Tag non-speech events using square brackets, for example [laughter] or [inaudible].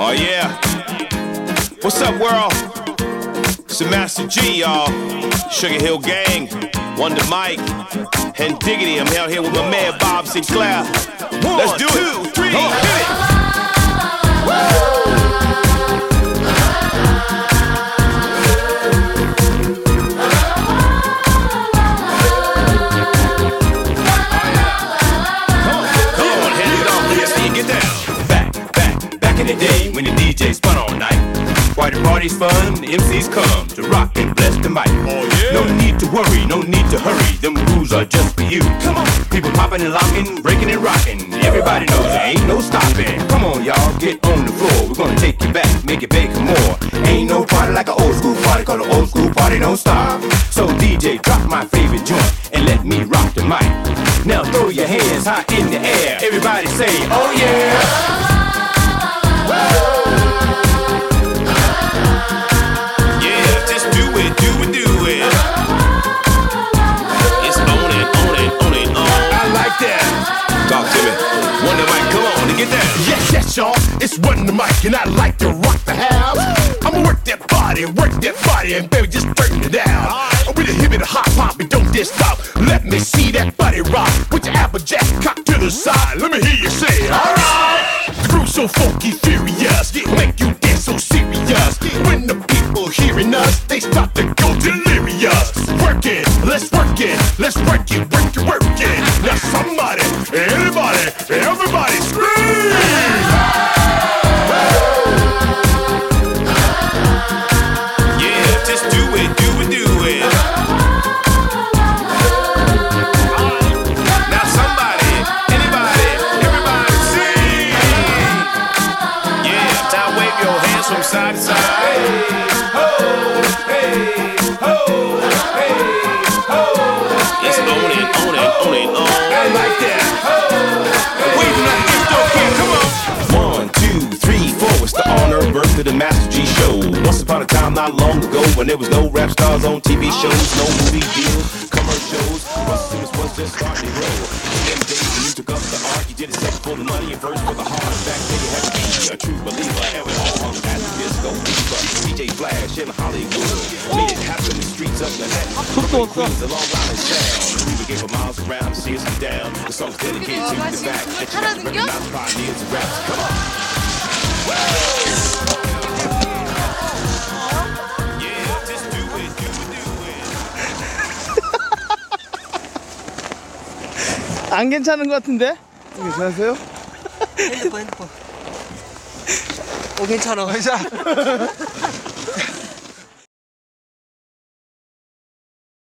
Oh yeah. What's up, world? It's the Master Gee, y'all. Sugarhill Gang, Wonder Mike, and Diggity. I'm out here with my man Bob Sinclar. Let's do it. Two, three, hit it. When the spun all night. Why the party's fun, the MCs come to rock and bless the mic. Oh yeah. No need to worry, no need to hurry. Them rules are just for you. Come on. People popping and locking, breaking and rocking. Everybody knows there ain't no stopping. Come on, y'all, get on the floor. We're gonna take you back, make it big more. Ain't no party like an old school party, call an old school party don't stop. So DJ, drop my favorite joint and let me rock the mic. Now throw your hands high in the air. Everybody say, oh yeah. Yes, yes, y'all. It's one the mic, and I like to rock the house. I'ma work that body, work that body, and baby, just turn it down. I'm with a hip and a hop hop, and don't just stop. Let me see that body rock. Put your applejack cock to the side. Let me hear you say, alright. The groove so funky, furious, it make you dance so serious. When the people hearing us, they start to go delirious. Work it, let's work it, let's work it, work it, work it. Now somebody, anybody, everybody One, two, three, four. It's the honor birth of the Master Gee show. Once upon a time, not long ago, when there was no rap stars on TV shows, no movie deals, commercials. Russ Simmons was just to. Them days you took up the art, you did it for the money first for the heart. Back then you had to be a true believer. And we all hung at the disco. DJ Flash in Hollywood 속도 없어. 와, 지금 그걸 타라 능겨? 안 괜찮은 것 같은데? 괜찮으세요? 핸드폰 핸드폰. 오 괜찮아. 괜찮아 [laughs]